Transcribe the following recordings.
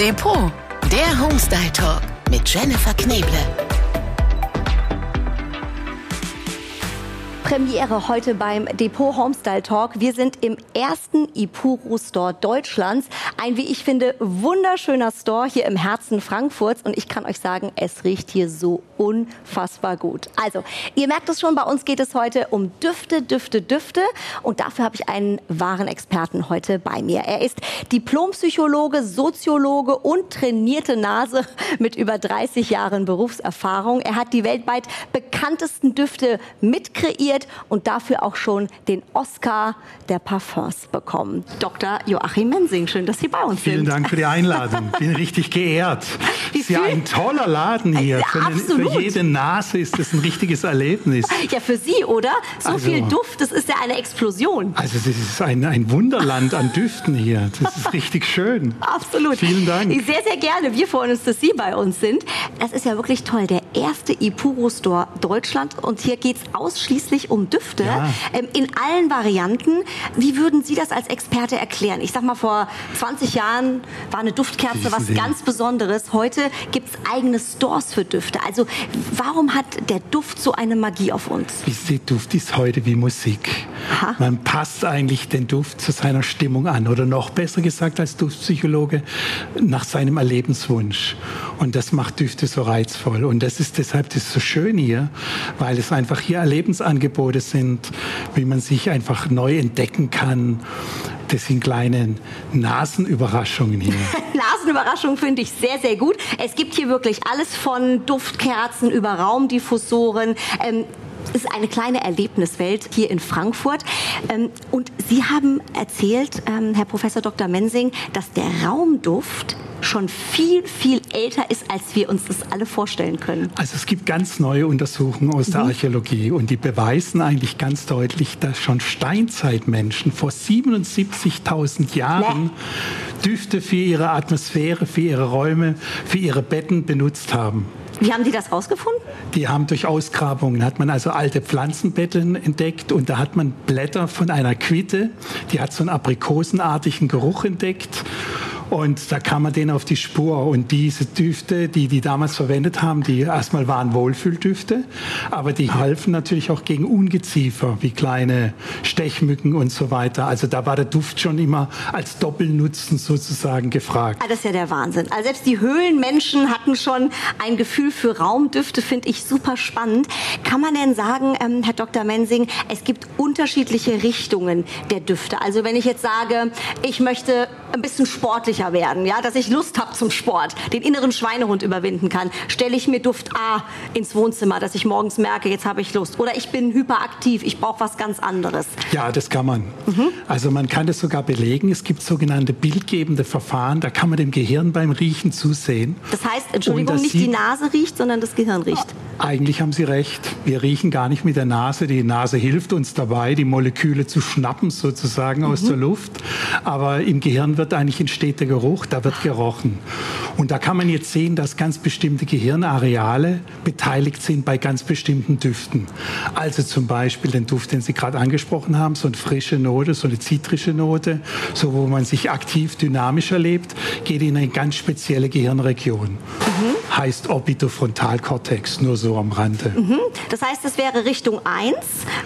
Depot, der Homestyle Talk mit Jennifer Kneble. Premiere heute beim Depot Homestyle Talk. Wir sind im ersten Ipuro Store Deutschlands. Ein, wie ich finde, wunderschöner Store hier im Herzen Frankfurts. Und ich kann euch sagen, es riecht hier so unfassbar gut. Also, ihr merkt es schon, bei uns geht es heute um Düfte, Düfte, Düfte. Und dafür habe ich einen wahren Experten heute bei mir. Er ist Diplompsychologe, Soziologe und trainierte Nase mit über 30 Jahren Berufserfahrung. Er hat die weltweit bekanntesten Düfte mitkreiert nominiert und dafür auch schon den Oscar der Parfums bekommen. Dr. Joachim Mensing, schön, dass Sie bei uns Vielen sind. Vielen Dank für die Einladung. Bin richtig geehrt. Wie ist ja ein toller Laden hier. Ja, für, den, für, jede Nase ist das ein richtiges Erlebnis. Ja, für Sie, oder? So also, viel Duft, das ist ja eine Explosion. Also das ist ein, ein Wunderland an Düften hier. Das ist richtig schön. Absolut. Vielen Dank. Sehr, sehr gerne. Wir freuen uns, dass Sie bei uns sind. Das ist ja wirklich toll. Der erste Ipuro Store Deutschland. Und hier geht es ausschließlich um Düfte ja. ähm, in allen Varianten. Wie würden Sie das als Experte erklären? Ich sag mal, vor 20 Jahren war eine Duftkerze was ganz Besonderes. Heute gibt es eigene Stores für Düfte. Also warum hat der Duft so eine Magie auf uns? Der Duft ist heute wie Musik. Aha. Man passt eigentlich den Duft zu seiner Stimmung an oder noch besser gesagt als Duftpsychologe nach seinem Erlebenswunsch. Und das macht Düfte so reizvoll. Und das ist deshalb das so schön hier, weil es einfach hier Erlebensangebote sind, wie man sich einfach neu entdecken kann. Das sind kleine Nasenüberraschungen hier. Nasenüberraschungen finde ich sehr, sehr gut. Es gibt hier wirklich alles von Duftkerzen über Raumdiffusoren. Ähm, ist eine kleine Erlebniswelt hier in Frankfurt. Ähm, und Sie haben erzählt, ähm, Herr Professor Dr. Mensing, dass der Raumduft schon viel, viel älter ist, als wir uns das alle vorstellen können. Also es gibt ganz neue Untersuchungen aus der mhm. Archäologie und die beweisen eigentlich ganz deutlich, dass schon Steinzeitmenschen vor 77.000 Jahren. Düfte für ihre Atmosphäre, für ihre Räume, für ihre Betten benutzt haben. Wie haben die das rausgefunden? Die haben durch Ausgrabungen, hat man also alte Pflanzenbetten entdeckt und da hat man Blätter von einer Quitte, die hat so einen aprikosenartigen Geruch entdeckt und da kam man denen auf die Spur. Und diese Düfte, die die damals verwendet haben, die erstmal waren Wohlfühldüfte, aber die halfen natürlich auch gegen Ungeziefer, wie kleine Stechmücken und so weiter. Also da war der Duft schon immer als Doppelnutzen sozusagen gefragt. Ah, das ist ja der Wahnsinn. Also selbst die Höhlenmenschen hatten schon ein Gefühl für Raumdüfte, finde ich super spannend. Kann man denn sagen, ähm, Herr Dr. Mensing, es gibt unterschiedliche Richtungen der Düfte. Also wenn ich jetzt sage, ich möchte ein bisschen sportlicher werden, ja, dass ich Lust habe zum Sport, den inneren Schweinehund überwinden kann, stelle ich mir Duft A ins Wohnzimmer, dass ich morgens merke, jetzt habe ich Lust. Oder ich bin hyperaktiv, ich brauche was ganz anderes. Ja, das kann man. Mhm. Also man kann das sogar belegen. Es gibt sogenannte bildgebende Verfahren, da kann man dem Gehirn beim Riechen zusehen. Das heißt, Entschuldigung, nicht die Nase riecht, sondern das Gehirn riecht. Eigentlich haben Sie recht. Wir riechen gar nicht mit der Nase. Die Nase hilft uns dabei, die Moleküle zu schnappen sozusagen mhm. aus der Luft. Aber im Gehirn wird eigentlich entsteht der Geruch, da wird gerochen. Und da kann man jetzt sehen, dass ganz bestimmte Gehirnareale beteiligt sind bei ganz bestimmten Düften. Also zum Beispiel den Duft, den Sie gerade angesprochen haben, so eine frische Note, so eine zitrische Note, so wo man sich aktiv dynamisch erlebt, geht in eine ganz spezielle Gehirnregion. Mhm. Heißt Orbitofrontalkortex, nur so am Rande. Mhm. Das heißt, es wäre Richtung 1.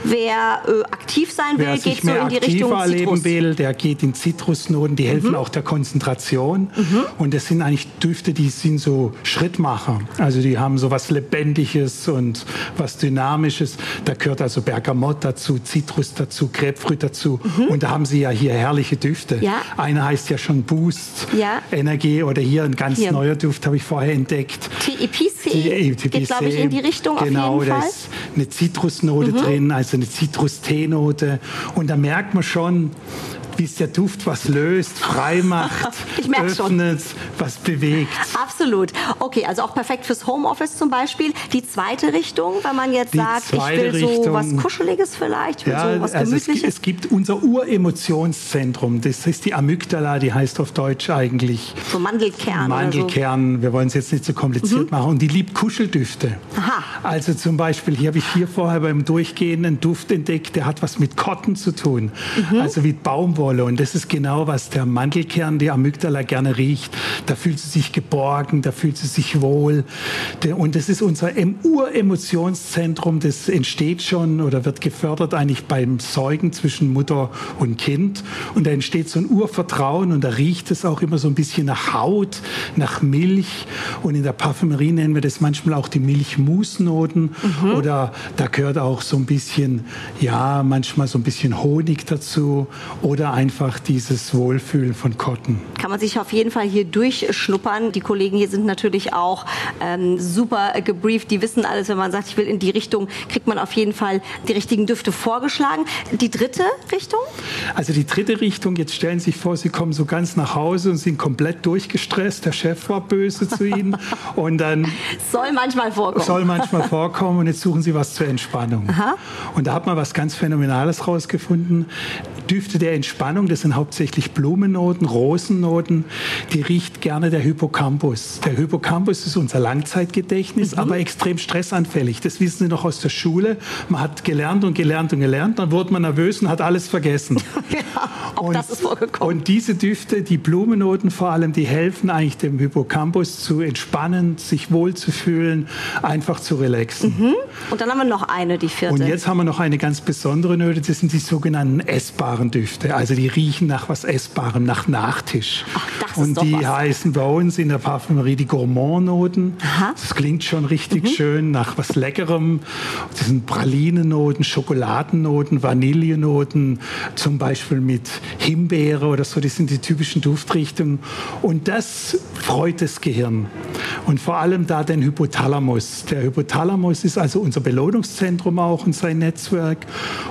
Wer äh, aktiv sein will, Wer geht so in die Richtung Zitrus. erleben will, der geht in Zitrusnoten, die helfen mhm. auch der Konzentration. Mhm. Und das sind eigentlich Düfte, die sind so Schrittmacher. Also die haben so was Lebendiges und was Dynamisches. Da gehört also Bergamott dazu, Zitrus dazu, Grapefruit dazu. Mhm. Und da haben sie ja hier herrliche Düfte. Ja. Einer heißt ja schon Boost, ja. Energie oder hier ein ganz hier. neuer Duft habe ich vorher entdeckt. TEPC geht, glaube ich, in die Richtung genau, auf jeden Fall. da ist eine Zitrusnote mhm. drin, also eine Zitrus-Teenote. Und da merkt man schon, wie es der Duft was löst, frei macht, öffnet, schon. was bewegt. Absolut. Okay, also auch perfekt fürs Homeoffice zum Beispiel. Die zweite Richtung, wenn man jetzt Die sagt, ich will Richtung, so was Kuscheliges vielleicht, ich will ja, so was Gemütliches. Also es, es, gibt unser Uremotionszentrum, das ist die Amygdala, die heißt auf Deutsch eigentlich so Mandelkern. Mandelkern, so. wir wollen es jetzt nicht so kompliziert mhm. machen. Und die liebt Kuscheldüfte. Aha. Also zum Beispiel, hier habe ich hier vorher beim Durchgehen einen Duft entdeckt, der hat was mit Cotton zu tun. Mhm. Also wie Baumwolle. Und das ist genau, was der Mandelkern, die Amygdala gerne riecht. Da da fühlt sie sich geborgen, da fühlt sie sich wohl. Und das ist unser Uremotionszentrum, das entsteht schon oder wird gefördert eigentlich beim Säugen zwischen Mutter und Kind. Und da entsteht so ein Urvertrauen und da riecht es auch immer so ein bisschen nach Haut, nach Milch. Und in der Parfümerie nennen wir das manchmal auch die Milchmusnoten. Mhm. Oder da gehört auch so ein bisschen, ja, manchmal so ein bisschen Honig dazu oder einfach dieses Wohlfühlen von Cotton. Kann man sich auf jeden Fall hier durchschnuppern. Die Kollegen hier sind natürlich auch ähm, super gebrieft. Die wissen alles, wenn man sagt, ich will in die Richtung, kriegt man auf jeden Fall die richtigen Düfte vorgeschlagen. Die dritte Richtung? Also die dritte Richtung, jetzt stellen Sie sich vor, Sie kommen so ganz nach Hause und sind komplett durchgestresst. Der Chef war böse zu Ihnen. Und dann soll manchmal vorkommen. Soll manchmal vorkommen und jetzt suchen Sie was zur Entspannung. Aha. Und da hat man was ganz Phänomenales rausgefunden. Düfte der Entspannung, das sind hauptsächlich Blumennoten, Rosennoten, die riecht gerne der Hippocampus. Der Hippocampus ist unser Langzeitgedächtnis, mhm. aber extrem stressanfällig. Das wissen Sie noch aus der Schule. Man hat gelernt und gelernt und gelernt, dann wurde man nervös und hat alles vergessen. ja, auch und, das ist vorgekommen. Und diese Düfte, die Blumennoten vor allem, die helfen eigentlich dem Hippocampus zu entspannen, sich wohlzufühlen, einfach zu relaxen. Mhm. Und dann haben wir noch eine, die vierte. Und jetzt haben wir noch eine ganz besondere Note, das sind die sogenannten essbaren Düfte. Also die riechen nach was Essbarem, nach Nachtisch. Ach, das und die was. heißen bei uns in der Parfümerie die Gourmand-Noten. Das klingt schon richtig mhm. schön nach was Leckerem. Das sind Pralinennoten, Schokoladennoten, Vanillenoten, zum Beispiel mit Himbeere oder so. Das sind die typischen Duftrichtungen. Und das freut das Gehirn. Und vor allem da den Hypothalamus. Der Hypothalamus ist also unser Belohnungszentrum auch und sein Netzwerk.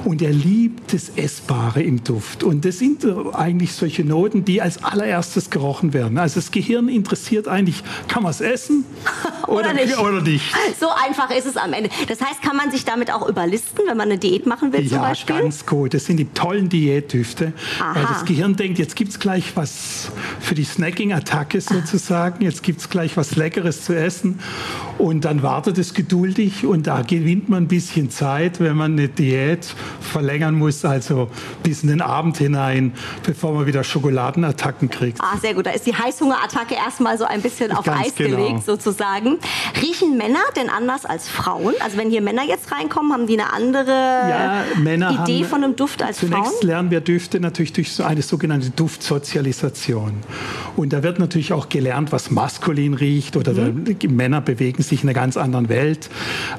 Und er liebt das Essbare im Duft. Und das sind eigentlich solche Noten, die als allererstes gerochen werden. Also das Gehirn interessiert eigentlich, kann man es essen oder, oder, nicht. oder, nicht. So einfach ist es am Ende. Das heißt, kann man sich damit auch überlisten, wenn man eine Diät machen will zum ja, Beispiel? Ja, ganz gut. Das sind die tollen Diätdüfte. Aha. Weil das Gehirn denkt, jetzt gibt es gleich was für die Snacking-Attacke sozusagen. Jetzt gibt es gleich was Leckeres zu essen. Und dann wartet es geduldig und da gewinnt man ein bisschen Zeit, wenn man eine Diät verlängern muss, also bis in den Abend hinein, bevor man wieder Schokoladenattacken kriegt. Ah, sehr gut. Da ist die Heißhungerattacke erstmal so ein bisschen auf Ganz Eis genau. gelegt sozusagen. Riechen Männer denn anders als Frauen? Also wenn hier Männer jetzt reinkommen, haben die eine andere ja, Idee von einem Duft als zunächst Frauen? Zunächst lernen wir Düfte natürlich durch so eine sogenannte Duftsozialisation. Und da wird natürlich auch gelernt, was maskulin riecht oder mhm. Männer bewegen sich in einer ganz anderen Welt,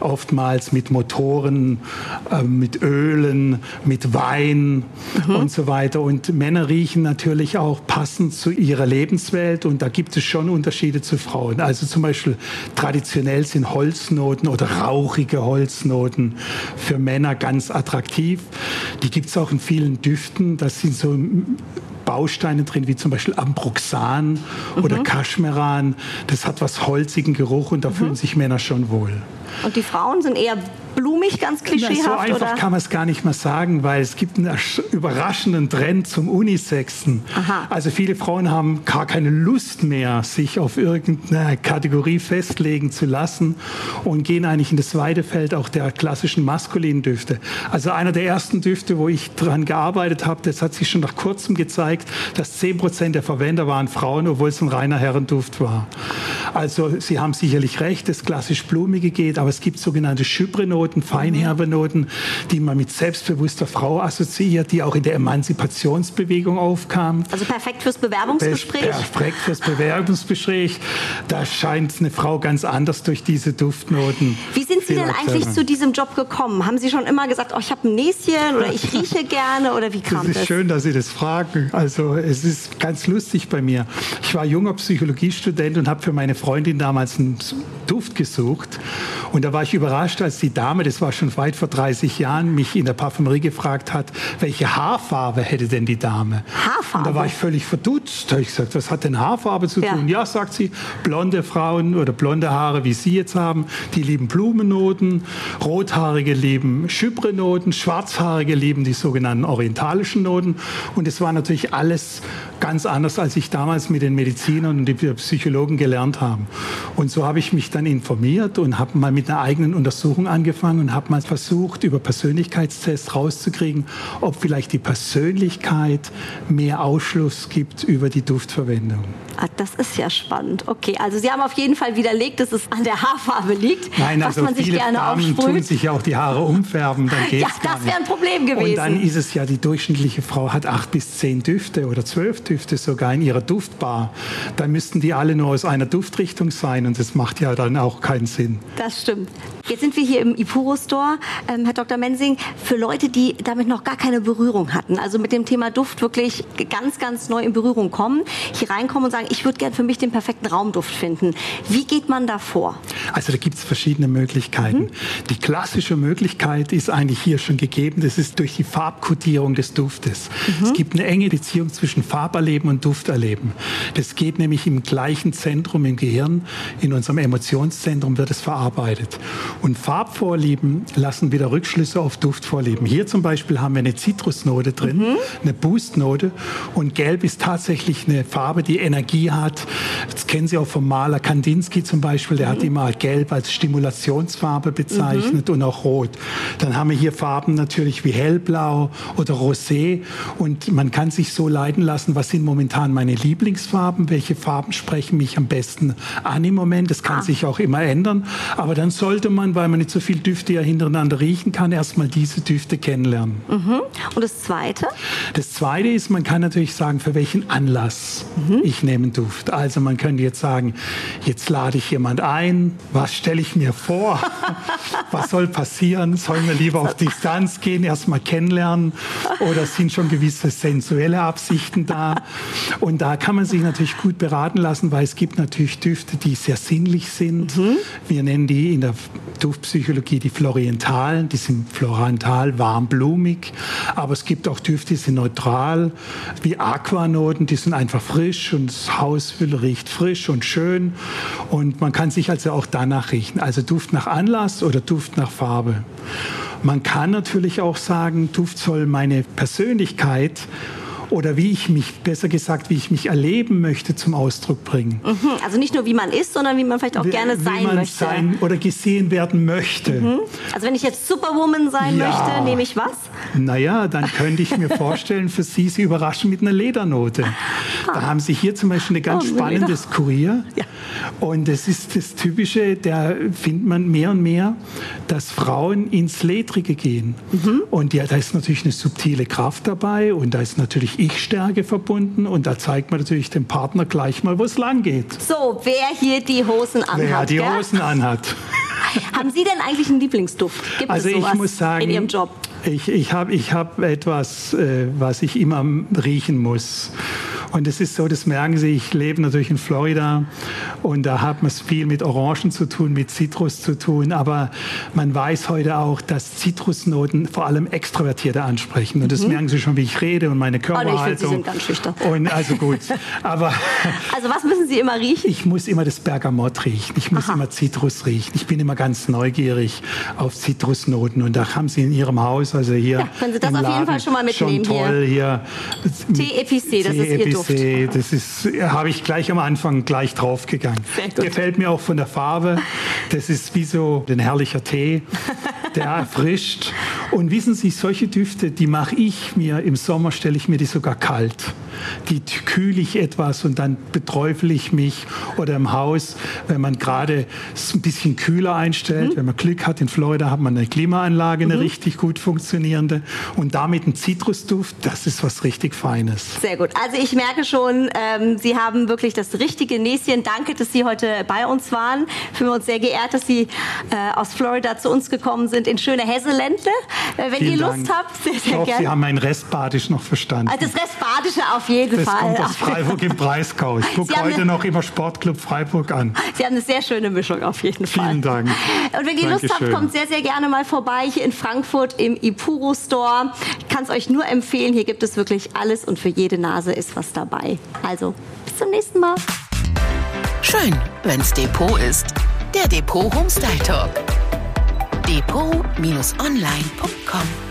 oftmals mit Motoren, äh, mit Ölen, mit Wein mhm. und so weiter. Und Männer riechen natürlich auch passend zu ihrer Lebenswelt und da gibt es schon Unterschiede zu Frauen. Also zum Beispiel traditionell sind Holznoten oder rauchige Holznoten für Männer ganz attraktiv. Die gibt es auch in vielen Düften. Das sind so Bausteine drin, wie zum Beispiel Ambroxan mhm. oder Kaschmeran. Das hat was holzigen Geruch und da mhm. fühlen sich Männer schon wohl. Und die Frauen sind eher blumig, ganz klischeehaft? Na, so einfach oder? kann man es gar nicht mehr sagen, weil es gibt einen überraschenden Trend zum Unisexen. Aha. Also viele Frauen haben gar keine Lust mehr, sich auf irgendeine Kategorie festlegen zu lassen und gehen eigentlich in das weite Feld auch der klassischen maskulinen Düfte. Also einer der ersten Düfte, wo ich dran gearbeitet habe, das hat sich schon nach kurzem gezeigt, dass 10 Prozent der Verwender waren Frauen, obwohl es ein reiner Herrenduft war. Also Sie haben sicherlich recht, das klassisch Blumige geht, aber es gibt sogenannte Chyprenoten, feinherbe Noten, die man mit selbstbewusster Frau assoziiert, die auch in der Emanzipationsbewegung aufkam. Also perfekt fürs Bewerbungsgespräch? Perfekt fürs Bewerbungsgespräch. Da scheint eine Frau ganz anders durch diese Duftnoten. Wie sind Sie denn eigentlich zu diesem Job gekommen? Haben Sie schon immer gesagt, oh, ich habe ein Näschen oder ich rieche gerne oder wie kam das? Ist das schön, dass Sie das fragen. Also es ist ganz lustig bei mir. Ich war junger Psychologiestudent und habe für meine Freundin damals einen Duft gesucht. Und da war ich überrascht, als die Dame, das war schon weit vor 30 Jahren, mich in der Parfümerie gefragt hat, welche Haarfarbe hätte denn die Dame? Haarfarbe? Und da war ich völlig verdutzt. Da habe ich gesagt, was hat denn Haarfarbe zu tun? Ja. ja, sagt sie, blonde Frauen oder blonde Haare, wie Sie jetzt haben, die lieben Blumennoten, rothaarige lieben Chyprenoten, schwarzhaarige lieben die sogenannten orientalischen Noten. Und es war natürlich alles Ganz anders, als ich damals mit den Medizinern und den Psychologen gelernt habe. Und so habe ich mich dann informiert und habe mal mit einer eigenen Untersuchung angefangen und habe mal versucht, über Persönlichkeitstests rauszukriegen, ob vielleicht die Persönlichkeit mehr Ausschluss gibt über die Duftverwendung. Ah, das ist ja spannend. Okay, also Sie haben auf jeden Fall widerlegt, dass es an der Haarfarbe liegt, Nein, also man sich viele gerne Damen aufsprüht. tun sich ja auch die Haare umfärben, dann geht's Ja, das wäre ein. Problem gewesen. Und dann ist es ja, die durchschnittliche Frau hat acht bis zehn Düfte oder zwölf Düfte sogar in ihrer Duftbar. Da müssten die alle nur aus einer Duftrichtung sein und das macht ja dann auch keinen Sinn. Das stimmt. Jetzt sind wir hier im Ipuro Store, ähm, Herr Dr. Mensing, für Leute, die damit noch gar keine Berührung hatten, also mit dem Thema Duft wirklich ganz, ganz neu in Berührung kommen, hier reinkommen und sagen, ich würde gern für mich den perfekten Raumduft finden. Wie geht man da vor? Also da gibt es verschiedene Möglichkeiten. Die klassische Möglichkeit ist eigentlich hier schon gegeben, das ist durch die Farbkodierung des Duftes. Es gibt eine enge Beziehung zwischen Farberleben und Dufterleben. Das geht nämlich im gleichen Zentrum im Gehirn, in unserem Emotionszentrum wird es verarbeitet. Und Farbvorlieben lassen wieder Rückschlüsse auf Duftvorlieben. Hier zum Beispiel haben wir eine Zitrusnote drin, eine Boostnote und Gelb ist tatsächlich eine Farbe, die Energie hat. Das kennen Sie auch vom Maler Kandinsky zum Beispiel, der hat immer Gelb als Stimulationsfarbe bezeichnet und auch Rot. Dann haben wir hier Farben natürlich wie Hellblau oder Rosé und man kann sich so leiten lassen, was sind momentan meine Lieblingsfarben, welche Farben sprechen mich am besten an im Moment. Das kann sich auch immer ändern, aber dann sollte man, weil man nicht so viel Düfte ja hintereinander riechen kann, erstmal diese Düfte kennenlernen. Und das Zweite? Das Zweite ist, man kann natürlich sagen, für welchen Anlass ich nehme einen Duft. Also man könnte jetzt sagen, jetzt lade ich jemand ein, was stelle ich mir vor? was soll passieren? Sollen wir lieber auf Distanz gehen, erstmal kennenlernen? Oder sind schon gewisse sensuelle Absichten da? Und da kann man sich natürlich gut beraten lassen, weil es gibt natürlich Düfte, die sehr sinnlich sind. Wir nennen die in der Duftpsychologie die Florientalen, die sind florantal, warmblumig. Aber es gibt auch Düfte, die sind neutral, wie Aquanoten, die sind einfach frisch und das Haus riecht frisch und schön. Und man kann sich also auch danach riechen. Also Duft nach Anlass oder Duft nach Farbe. Man kann natürlich auch sagen, Duft soll meine Persönlichkeit oder wie ich mich, besser gesagt, wie ich mich erleben möchte, zum Ausdruck bringen. Mhm. Also nicht nur, wie man ist, sondern wie man vielleicht auch Wie- gerne wie sein man möchte. sein oder gesehen werden möchte. Also wenn ich jetzt Superwoman sein Ja. möchte, nehme ich was? Naja, dann könnte ich mir vorstellen, für Sie, Sie überraschen mit einer Ledernote. Da haben Sie hier zum Beispiel eine ganz Oh, spannendes Kurier. Ja. Und das ist das Typische, da findet man mehr und mehr, dass Frauen ins Ledrige gehen. Mhm. Und ja, da ist natürlich eine subtile Kraft dabei und da ist natürlich Ich-Stärke verbunden und da zeigt man natürlich dem Partner gleich mal, wo es lang geht. So, wer hier die Hosen anhat. Wer die gell? Hosen anhat. Haben Sie denn eigentlich einen Lieblingsduft? Gibt Also es ich sowas muss sagen, in Ihrem Job? ich, ich habe ich hab etwas, äh, was ich immer riechen muss. Und es ist so, das merken Sie, ich lebe natürlich in Florida und da hat man es viel mit Orangen zu tun, mit Zitrus zu tun. Aber man weiß heute auch, dass Zitrusnoten vor allem Extrovertierte ansprechen. Und das merken Sie schon, wie ich rede und meine Mhm. Oh, nee, ich Körperhaltung. finde, Sie sind ganz schüchtern. Und also gut. Aber Also was müssen Sie immer riechen? ich muss immer das Bergamott riechen. Ich muss Aha. immer Zitrus riechen. Ich bin immer ganz neugierig auf Zitrusnoten. Und da haben Sie in Ihrem Haus, also hier. Ja, können Sie das auf jeden Fall schon mal mitnehmen Schon toll hier. Tee Epicé, das ist Ihr Duft. Tee Epicé, das ist, habe ich gleich am Anfang gleich draufgegangen. Gefällt mir auch von der Farbe. Das ist wie so ein herrlicher Tee, der erfrischt. Und wissen Sie, solche Düfte, die mache ich mir, im Sommer stelle ich mir die sogar kalt. Die kühle ich etwas und dann beträufel ich mich. Oder im Haus, wenn man gerade es ein bisschen kühler einstellt, Mhm. wenn man Glück hat, in Florida hat man eine Klimaanlage, eine richtig gut funktionierende. Und damit ein Zitrusduft, das ist was richtig Feines. Sehr gut. Also ich merke schon, ähm, Sie haben wirklich das richtige Näschen. Danke, dass Sie heute bei uns waren. Fühlen wir uns sehr geehrt, dass Sie äh, aus Florida zu uns gekommen sind in schöne Hesseländle. Äh, wenn Vielen ihr Dank. Lust habt, sehr, Ich sehr hoffe, Sie gerne. haben mein Restbadisch noch verstanden. Also das Restbadische auf jeden Das Fall. kommt aus Freiburg im Breisgau. Ich gucke heute eine- noch immer Sportclub Freiburg an. Sie haben eine sehr schöne Mischung auf jeden Fall. Vielen Dank. Und wenn ihr Lust habt, kommt sehr, sehr gerne mal vorbei hier in Frankfurt im Ipuro Store. Ich kann es euch nur empfehlen. Hier gibt es wirklich alles und für jede Nase ist was dabei. Also bis zum nächsten Mal. Schön, wenn's Depot ist. Der Depot Homestyle Talk. Depot-online.com